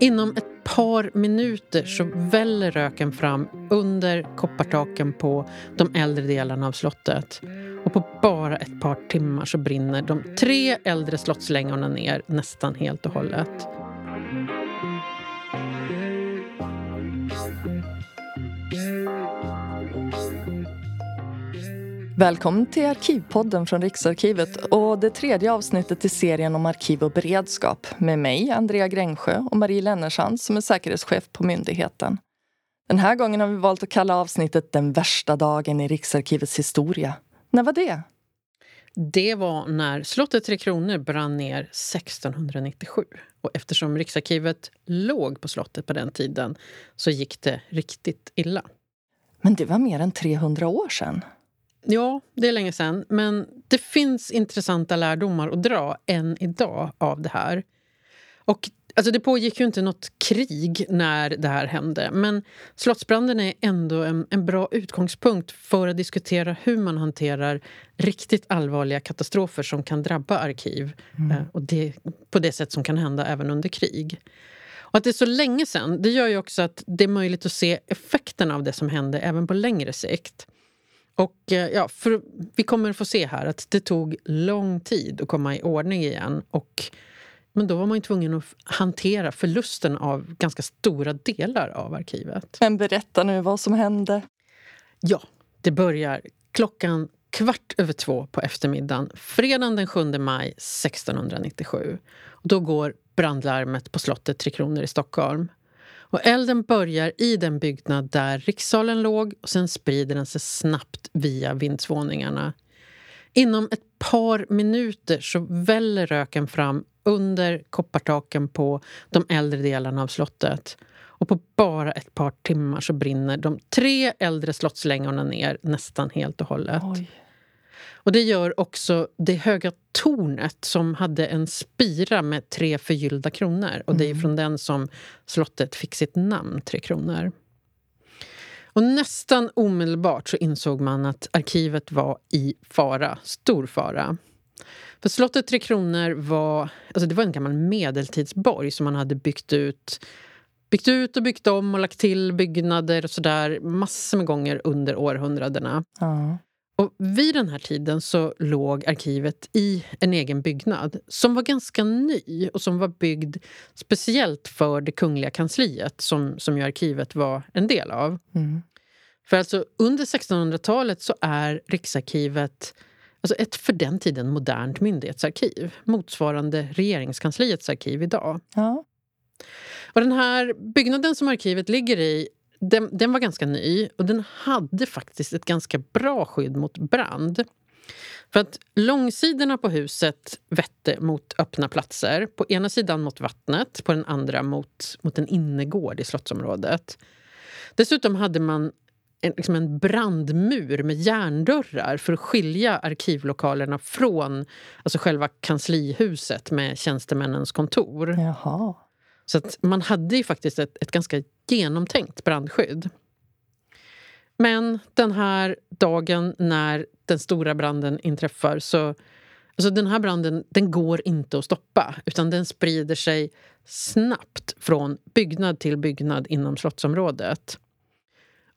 Inom ett par minuter så väller röken fram under koppartaken på de äldre delarna av slottet. Och på bara ett par timmar så brinner de tre äldre slottslängorna ner nästan helt och hållet. Välkommen till Arkivpodden från Riksarkivet och det tredje avsnittet i serien om arkiv och beredskap med mig, Andrea Grängsjö och Marie Lennersand som är säkerhetschef på myndigheten. Den här gången har vi valt att kalla avsnittet Den värsta dagen i Riksarkivets historia. När var det? Det var när slottet Tre Kronor brann ner 1697. Och eftersom Riksarkivet låg på slottet på den tiden så gick det riktigt illa. Men det var mer än 300 år sedan. Ja, det är länge sedan. Men det finns intressanta lärdomar att dra än idag av det här. Och alltså det pågick ju inte något krig när det här hände men slottsbranden är ändå en, en bra utgångspunkt för att diskutera hur man hanterar riktigt allvarliga katastrofer som kan drabba arkiv mm. Eh, och det, på det sätt som kan hända även under krig. Och att det är så länge sen det gör ju också att det är möjligt att se effekterna av det som hände även på längre sikt. Och eh, ja, för vi kommer att få se här att det tog lång tid att komma i ordning igen. Och, men då var man tvungen att hantera förlusten av ganska stora delar av arkivet. Men berätta nu vad som hände. Ja, det börjar klockan kvart över två på eftermiddagen fredagen den 7 maj 1697. Och då går brandlarmet på slottet Tre Kronor i Stockholm. Och elden börjar i den byggnad där rikssalen låg och sen sprider den sig snabbt via vindsvåningarna. Inom ett par minuter så väller röken fram under koppartaken på de äldre delarna av slottet. Och på bara ett par timmar så brinner de tre äldre slottslängorna ner nästan helt och hållet. Oj. Och det gör också det höga tornet som hade en spira med tre förgyllda kronor. Och det är mm. från den som slottet fick sitt namn, Tre Kronor. Och nästan omedelbart så insåg man att arkivet var i fara, stor fara. För slottet Tre Kronor var, alltså det var en gammal medeltidsborg som man hade byggt ut byggt ut och byggt om och lagt till byggnader och sådär massor med gånger under århundradena. Ja. Och vid den här tiden så låg arkivet i en egen byggnad som var ganska ny och som var byggd speciellt för det kungliga kansliet som, som ju arkivet var en del av. Mm. För alltså under 1600-talet så är Riksarkivet alltså ett för den tiden modernt myndighetsarkiv motsvarande regeringskansliets arkiv idag. Ja. Och den här byggnaden som arkivet ligger i den, den, var ganska ny och den hade faktiskt ett ganska bra skydd mot brand. För att långsidorna på huset vette mot öppna platser. På ena sidan mot vattnet, på den andra mot, mot en innergård i slottsområdet. Dessutom hade man en, liksom en brandmur med järndörrar för att skilja arkivlokalerna från alltså själva kanslihuset med tjänstemännens kontor. Jaha. Så att man hade ju faktiskt ett, ett ganska genomtänkt brandskydd. Men den här dagen när den stora branden inträffar så Alltså den här branden den går inte att stoppa utan den sprider sig snabbt från byggnad till byggnad inom slottsområdet.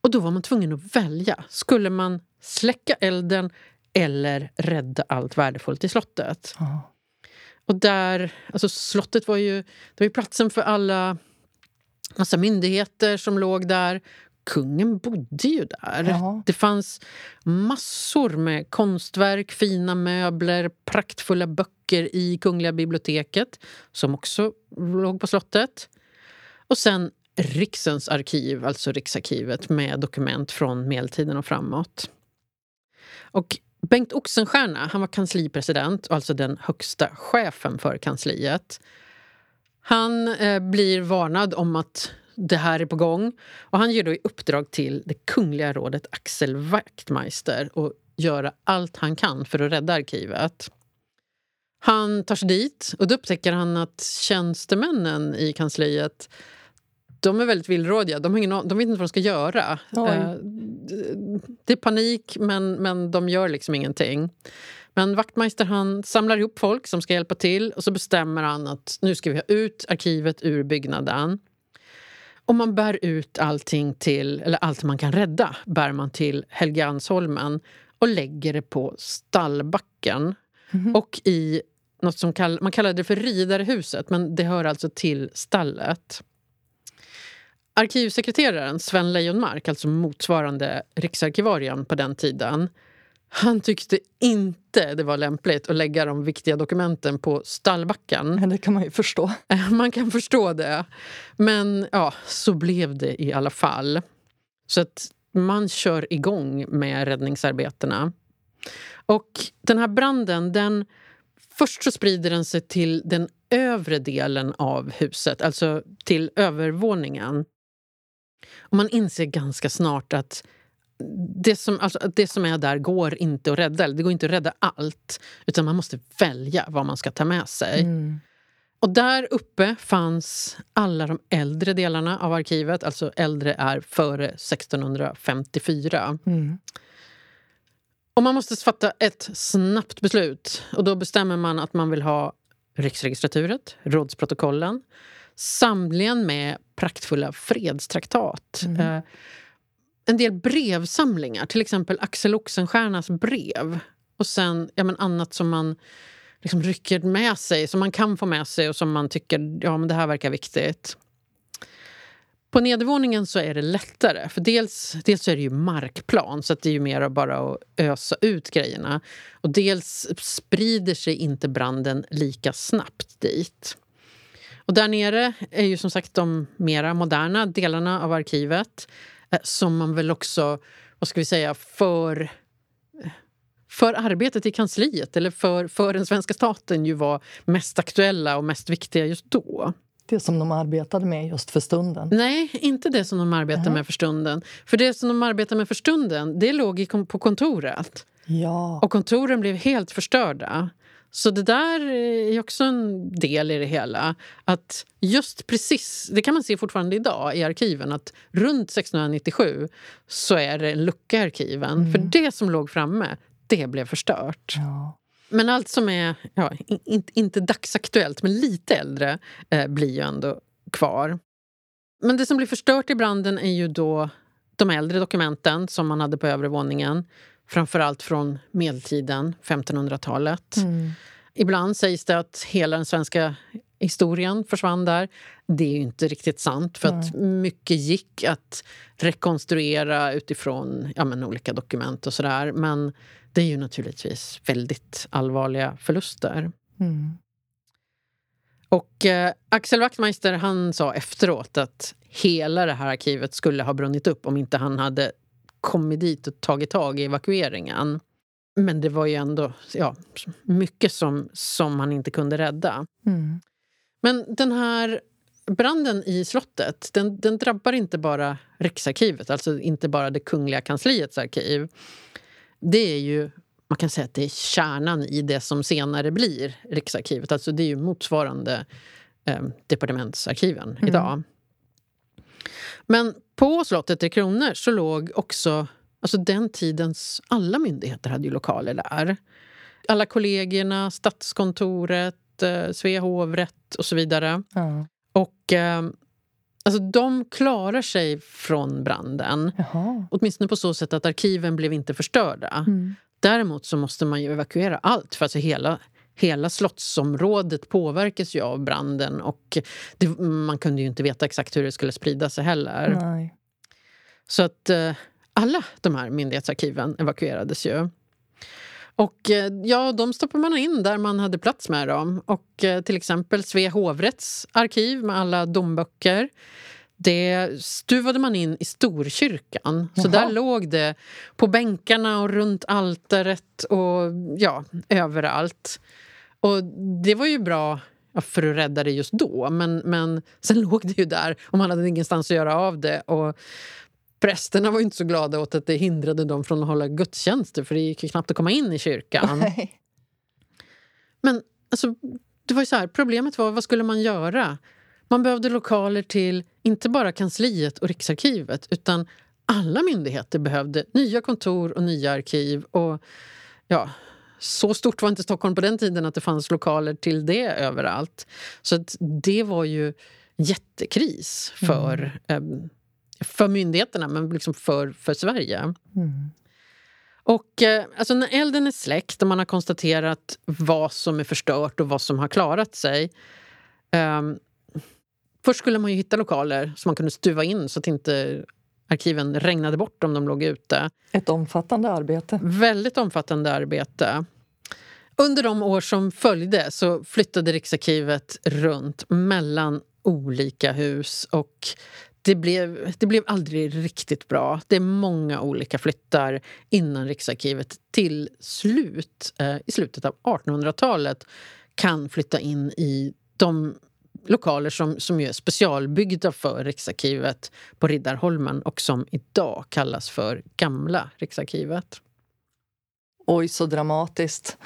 Och då var man tvungen att välja. Skulle man släcka elden eller rädda allt värdefullt i slottet? Oh. Och där, alltså slottet var ju, det var ju platsen för alla massa myndigheter som låg där. Kungen bodde ju där. Jaha. Det fanns massor med konstverk, fina möbler, praktfulla böcker i Kungliga biblioteket som också låg på slottet. Och sen Riksens arkiv, alltså Riksarkivet med dokument från medeltiden och framåt. Och Bengt Oxenstierna han var kanslipresident, alltså den högsta chefen för kansliet. Han eh, blir varnad om att det här är på gång. Och Han ger då i uppdrag till det kungliga rådet Axel Wachtmeister att göra allt han kan för att rädda arkivet. Han tar sig dit och då upptäcker han att tjänstemännen i kansliet de är väldigt villrådiga. De, har ingen, de vet inte vad de ska göra. Uh, det är panik, men, men de gör liksom ingenting. Men Wachtmeister han samlar ihop folk som ska hjälpa till och så bestämmer han att nu ska vi ha ut arkivet ur byggnaden. Och man bär ut allting till, eller allt man kan rädda bär man till Helgeandsholmen och lägger det på stallbacken. Mm. Och i något som kall, man kallade det för Ridarhuset, men det hör alltså till stallet. Arkivsekreteraren Sven Lejonmark, alltså motsvarande riksarkivarien på den tiden han tyckte inte det var lämpligt att lägga de viktiga dokumenten på stallbacken. Men det kan man ju förstå. Man kan förstå det. Men ja, så blev det i alla fall. Så att man kör igång med räddningsarbetena. Och den här branden, den, först så sprider den sig till den övre delen av huset, alltså till övervåningen. Och man inser ganska snart att det som, alltså, det som är där går inte att rädda. Det går inte att rädda allt. Utan man måste välja vad man ska ta med sig. Mm. Och där uppe fanns alla de äldre delarna av arkivet. Alltså äldre är före 1654. Mm. Och man måste fatta ett snabbt beslut. Och Då bestämmer man att man vill ha Riksregistraturet, rådsprotokollen samlingen med praktfulla fredstraktat. Mm. Eh, en del brevsamlingar, till exempel Axel Oxenstiernas brev. Och sen ja, men annat som man liksom rycker med sig, som man kan få med sig och som man tycker ja, men det här verkar viktigt. På nedervåningen så är det lättare. För dels, dels är det ju markplan, så det är ju mer bara att ösa ut grejerna. Och dels sprider sig inte branden lika snabbt dit. Och där nere är ju som sagt de mera moderna delarna av arkivet. Eh, som man väl också, vad ska vi säga, för för arbetet i kansliet eller för, för den svenska staten ju var mest aktuella och mest viktiga just då. Det som de arbetade med just för stunden? Nej, inte det som de arbetade mm. med för stunden. För det som de arbetade med för stunden, det låg på kontoret. Ja. Och kontoren blev helt förstörda. Så det där är också en del i det hela. Att just precis, Det kan man se fortfarande idag i arkiven att runt 1697 så är det en lucka i arkiven. Mm. För det som låg framme, det blev förstört. Ja. Men allt som är, ja, in, inte dagsaktuellt, men lite äldre eh, blir ju ändå kvar. Men det som blir förstört i branden är ju då de äldre dokumenten som man hade på övre våningen. Framförallt från medeltiden, 1500-talet. Mm. Ibland sägs det att hela den svenska historien försvann där. Det är ju inte riktigt sant, för att mycket gick att rekonstruera utifrån ja, men, olika dokument och sådär. Men det är ju naturligtvis väldigt allvarliga förluster. Mm. Och eh, Axel Wachtmeister han sa efteråt att hela det här arkivet skulle ha brunnit upp om inte han hade kommit dit och tagit tag i evakueringen. Men det var ju ändå ja, mycket som, som han inte kunde rädda. Mm. Men den här branden i slottet den, den drabbar inte bara Riksarkivet, alltså inte bara det kungliga kansliets arkiv. Det är ju man kan säga att det är kärnan i det som senare blir Riksarkivet. Alltså det är ju motsvarande eh, departementsarkiven mm. idag. Men på slottet Tre Kronor så låg också alltså den tidens alla myndigheter hade ju lokaler där. Alla kollegierna, Statskontoret, eh, Svea hovrätt och så vidare. Mm. Och eh, alltså, de klarar sig från branden. Jaha. Åtminstone på så sätt att arkiven blev inte förstörda. Mm. Däremot så måste man ju evakuera allt. För alltså hela, hela slottsområdet påverkas ju av branden och det, man kunde ju inte veta exakt hur det skulle sprida sig heller. Nej. Så att eh, alla de här myndighetsarkiven evakuerades ju. Och eh, ja, de stoppar man in där man hade plats med dem. Och eh, till exempel Svea hovrätts arkiv med alla domböcker. Det stuvade man in i Storkyrkan. Jaha. Så där låg det på bänkarna och runt altaret och ja, överallt. Och det var ju bra för att rädda det just då. Men, men sen låg det ju där och man hade ingenstans att göra av det. Och prästerna var inte så glada åt att det hindrade dem från att hålla gudstjänster för det gick ju knappt att komma in i kyrkan. Nej. Men alltså, det var ju så här, problemet var vad skulle man göra? Man behövde lokaler till inte bara kansliet och Riksarkivet utan alla myndigheter behövde nya kontor och nya arkiv. Och ja, så stort var inte Stockholm på den tiden att det fanns lokaler till det överallt. Så det var ju jättekris för, mm. för myndigheterna, men liksom för, för Sverige. Mm. Och eh, alltså När elden är släckt och man har konstaterat vad som är förstört och vad som har klarat sig um, Först skulle man ju hitta lokaler som man kunde stuva in så att inte arkiven regnade bort om de låg ute. Ett omfattande arbete. Väldigt omfattande arbete. Under de år som följde så flyttade Riksarkivet runt mellan olika hus och det blev, det blev aldrig riktigt bra. Det är många olika flyttar innan Riksarkivet till slut, eh, i slutet av 1800-talet kan flytta in i de lokaler som, som är specialbyggda för Riksarkivet på Riddarholmen och som idag kallas för Gamla Riksarkivet. Oj, så dramatiskt.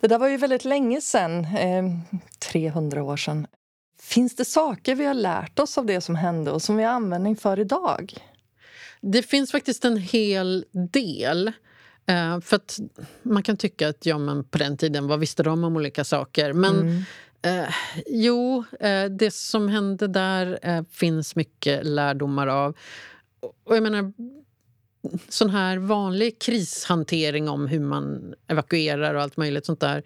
Det där var ju väldigt länge sen, eh, 300 år sedan. Finns det saker vi har lärt oss av det som hände och som vi har användning för idag? Det finns faktiskt en hel del. Uh, för Man kan tycka att ja, men på den tiden, vad visste de om olika saker? Men mm. Uh, jo, uh, det som hände där finns mycket lärdomar av. Och jag menar, sån här vanlig krishantering om hur man evakuerar och allt möjligt sånt där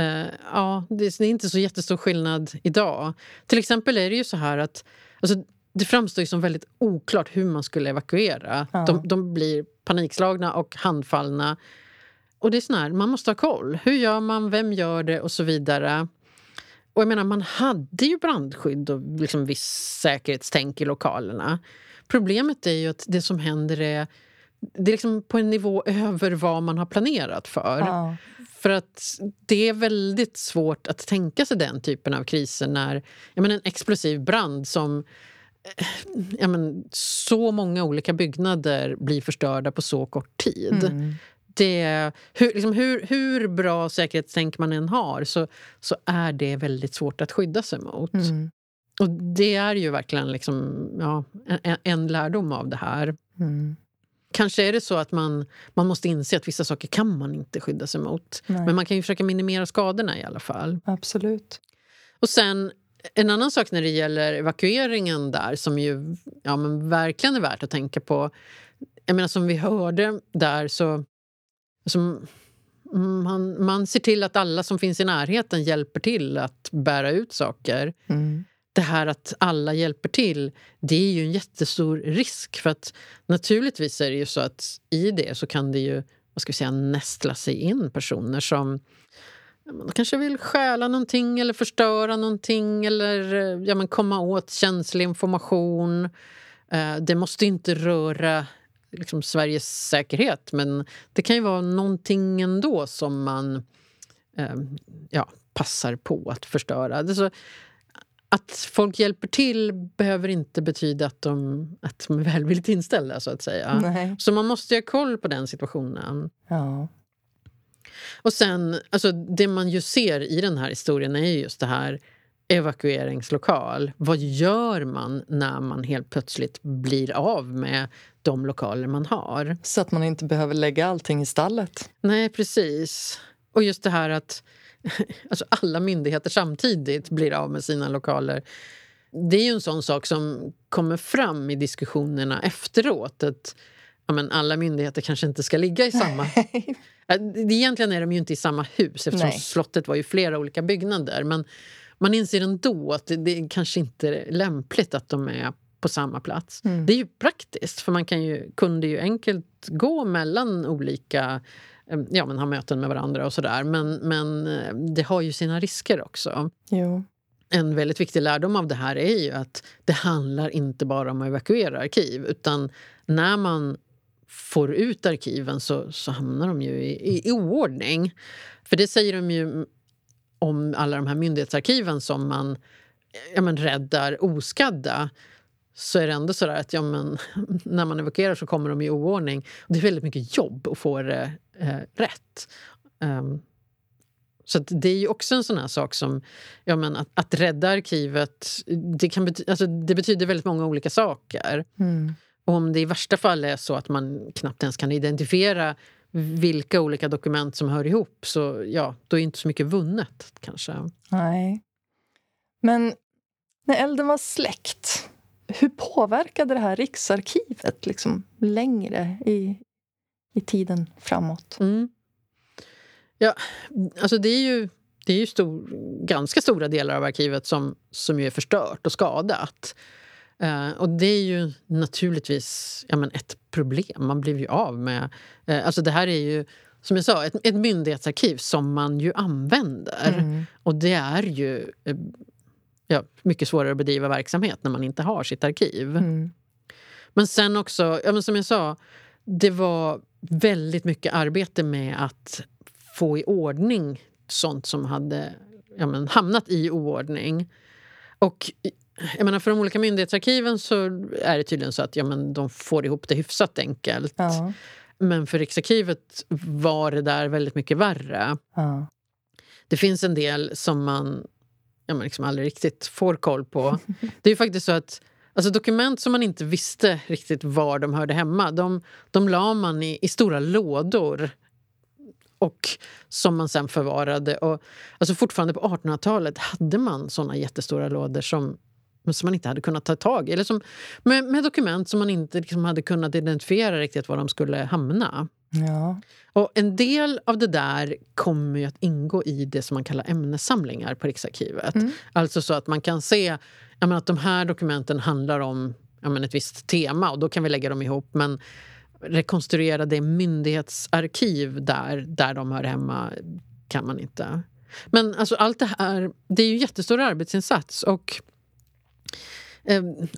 Uh, ja, det, det, är inte så jättestor skillnad idag. Till exempel är det ju så här att alltså, det framstår ju som väldigt oklart hur man skulle evakuera. Ja. De, de, blir panikslagna och handfallna. Och det är sån här, man måste ha koll. Hur gör man? Vem gör det? Och så vidare. Och jag menar, man hade ju brandskydd och liksom viss säkerhetstänk i lokalerna. Problemet är ju att det som händer är det är liksom på en nivå över vad man har planerat för. Ja. För att det är väldigt svårt att tänka sig den typen av kriser när jag menar, en explosiv brand som eh, jag menar, så många olika byggnader blir förstörda på så kort tid. Mm. Det, hur, liksom, hur, hur bra säkerhetstänk man än har så, så är det väldigt svårt att skydda sig mot. Mm. Och det är ju verkligen liksom, ja, en, en lärdom av det här. Mm. Kanske är det så att man, man måste inse att vissa saker kan man inte skydda sig mot. Nej. Men man kan ju försöka minimera skadorna i alla fall. Absolut. Och sen en annan sak när det gäller evakueringen där som ju ja, men verkligen är värt att tänka på. Jag menar som vi hörde där så... Alltså, man, man ser till att alla som finns i närheten hjälper till att bära ut saker. Mm det här att alla hjälper till, det är ju en jättestor risk. För att naturligtvis är det ju så att i det så kan det ju vad ska vi säga, nästla sig in personer som de kanske vill stjäla någonting eller förstöra någonting eller ja, men komma åt känslig information. Eh, det måste inte röra liksom, Sveriges säkerhet men det kan ju vara någonting ändå som man eh, ja, passar på att förstöra. Det så, att folk hjälper till behöver inte betyda att de, att de är välvilligt inställda. så att säga. Nej. Så man måste ha koll på den situationen. Ja. Och sen, alltså, Det man ju ser i den här historien är just det här evakueringslokal. Vad gör man när man helt plötsligt blir av med de lokaler man har? Så att man inte behöver lägga allting i stallet. Nej, precis. Och just det här att alltså alla myndigheter samtidigt blir av med sina lokaler. Det är ju en sån sak som kommer fram i diskussionerna efteråt. Att ja, men alla myndigheter kanske inte ska ligga i samma... Egentligen är de ju inte i samma hus eftersom Nej. slottet var ju flera olika byggnader. Men man inser ändå att det, det kanske inte är lämpligt att de är på samma plats. Mm. Det är ju praktiskt, för man kan ju, kunde ju enkelt gå mellan olika ja, men ha möten med varandra och sådär. Men, men eh, det har ju sina risker också. Jo. En väldigt viktig lärdom av det här är ju att det handlar inte bara om att evakuera arkiv utan när man får ut arkiven så, så hamnar de ju i, i, i oordning. För det säger de ju om alla de här myndighetsarkiven som man ja, men räddar oskadda så är det ändå så att ja, men, när man evakuerar så kommer de i oordning. det är väldigt mycket jobb att få det eh, rätt. Um, så det är ju också en sån här sak som... Ja, men att, att rädda arkivet det, kan bety alltså, det betyder väldigt många olika saker. Mm. Och om det i värsta fall är så att man knappt ens kan identifiera vilka olika dokument som hör ihop så ja, då är inte så mycket vunnet kanske. Nej. Men när elden var släckt, hur påverkade det här Riksarkivet liksom längre i, i tiden framåt? Mm. Ja, alltså det är ju, det är ju stor, ganska stora delar av arkivet som, som är förstört och skadat. Uh, och det är ju naturligtvis ja, men ett problem. Man blir ju av med... Uh, alltså det här är ju, som jag sa, ett, ett myndighetsarkiv som man ju använder. Mm. Och det är ju uh, ja, mycket svårare att bedriva verksamhet när man inte har sitt arkiv. Mm. Men sen också, ja, men som jag sa, det var väldigt mycket arbete med att få i ordning sånt som hade ja, men, hamnat i oordning. Och jag menar, för de olika myndighetsarkiven så är det tydligen så att ja, men, de får ihop det hyfsat enkelt. Ja. Men för Riksarkivet var det där väldigt mycket värre. Ja. Det finns en del som man ja, man liksom aldrig riktigt får koll på. Det är faktiskt så att alltså dokument som man inte visste riktigt var de hörde hemma de, de la man i, i stora lådor och som man sen förvarade. Och, alltså fortfarande på 1800-talet hade man såna jättestora lådor som, som man inte hade kunnat ta tag i. Eller som, med, med dokument som man inte liksom hade kunnat identifiera riktigt var de skulle hamna. Ja. Och En del av det där kommer att ingå i det som man kallar ämnessamlingar på Riksarkivet. Mm. Alltså så att man kan se menar, att de här dokumenten handlar om menar, ett visst tema och då kan vi lägga dem ihop. Men rekonstruera det myndighetsarkiv där, där de hör hemma kan man inte. Men alltså, allt det här det är ju jättestor arbetsinsats. Och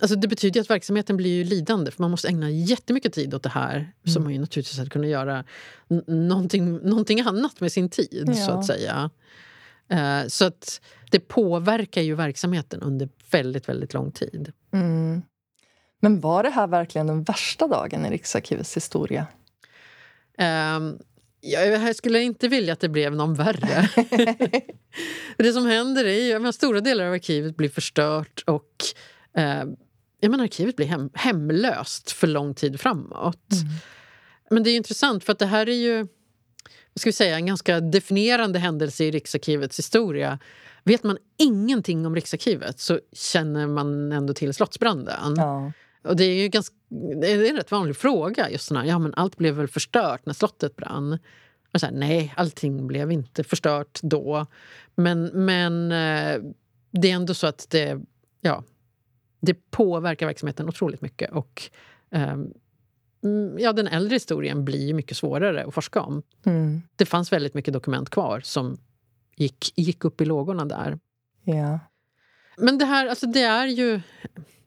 alltså det betyder att verksamheten blir ju lidande för man måste ägna jättemycket tid åt det här mm. som man ju naturligtvis hade kunnat göra någonting, någonting annat med sin tid. Ja. så att säga. Uh, så att det påverkar ju verksamheten under väldigt, väldigt lång tid. Mm. Men var det här verkligen den värsta dagen i Riksarkivets historia? Jag skulle inte vilja att det blev någon värre. det som händer är att stora delar av arkivet blir förstört och eh, jag menar, arkivet blir hem, hemlöst för lång tid framåt. Mm. Men det är intressant för att det här är ju vad ska vi säga, en ganska definierande händelse i Riksarkivets historia. Vet man ingenting om Riksarkivet så känner man ändå till slottsbranden. Ja. Och det är ju ganska, det är en rätt vanlig fråga. just såna, ja men Allt blev väl förstört när slottet brann? Och så här, nej, allting blev inte förstört då. Men, men eh, det är ändå så att det... Ja, det påverkar verksamheten otroligt mycket. Och um, ja, Den äldre historien blir mycket svårare att forska om. Mm. Det fanns väldigt mycket dokument kvar som gick, gick upp i lågorna där. Ja. Men det här, alltså det är ju...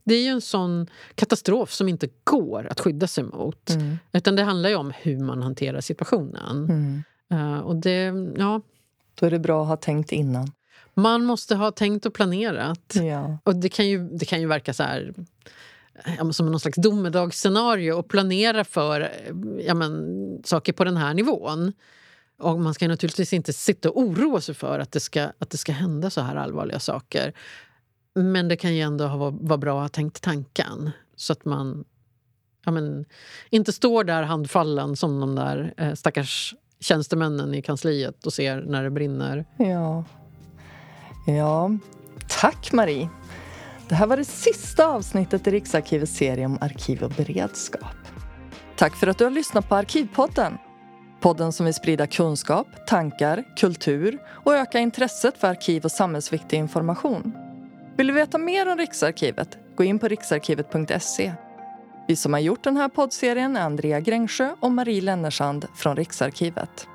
Det är ju en sån katastrof som inte går att skydda sig mot. Mm. Utan det handlar ju om hur man hanterar situationen. Mm. Uh, och det, ja... Då är det bra att ha tänkt innan. Man måste ha tänkt och planerat. Ja. Och det kan, ju, det kan ju verka så här, ja, som någon slags domedagsscenario och planera för ja, men, saker på den här nivån. Och Man ska naturligtvis inte sitta och oroa sig för att det ska, att det ska hända så här allvarliga saker. Men det kan ju ändå vara, var bra att ha tänkt tanken så att man ja, men, inte står där handfallen som de där eh, stackars tjänstemännen i kansliet och ser när det brinner. Ja, Ja, tack Marie. Det här var det sista avsnittet i Riksarkivets serie om arkiv och beredskap. Tack för att du har lyssnat på Arkivpodden. Podden som vill sprida kunskap, tankar, kultur och öka intresset för arkiv och samhällsviktig information. Vill du veta mer om Riksarkivet? Gå in på riksarkivet.se. Vi som har gjort den här poddserien är Andrea Grängsjö och Marie Lennersand från Riksarkivet.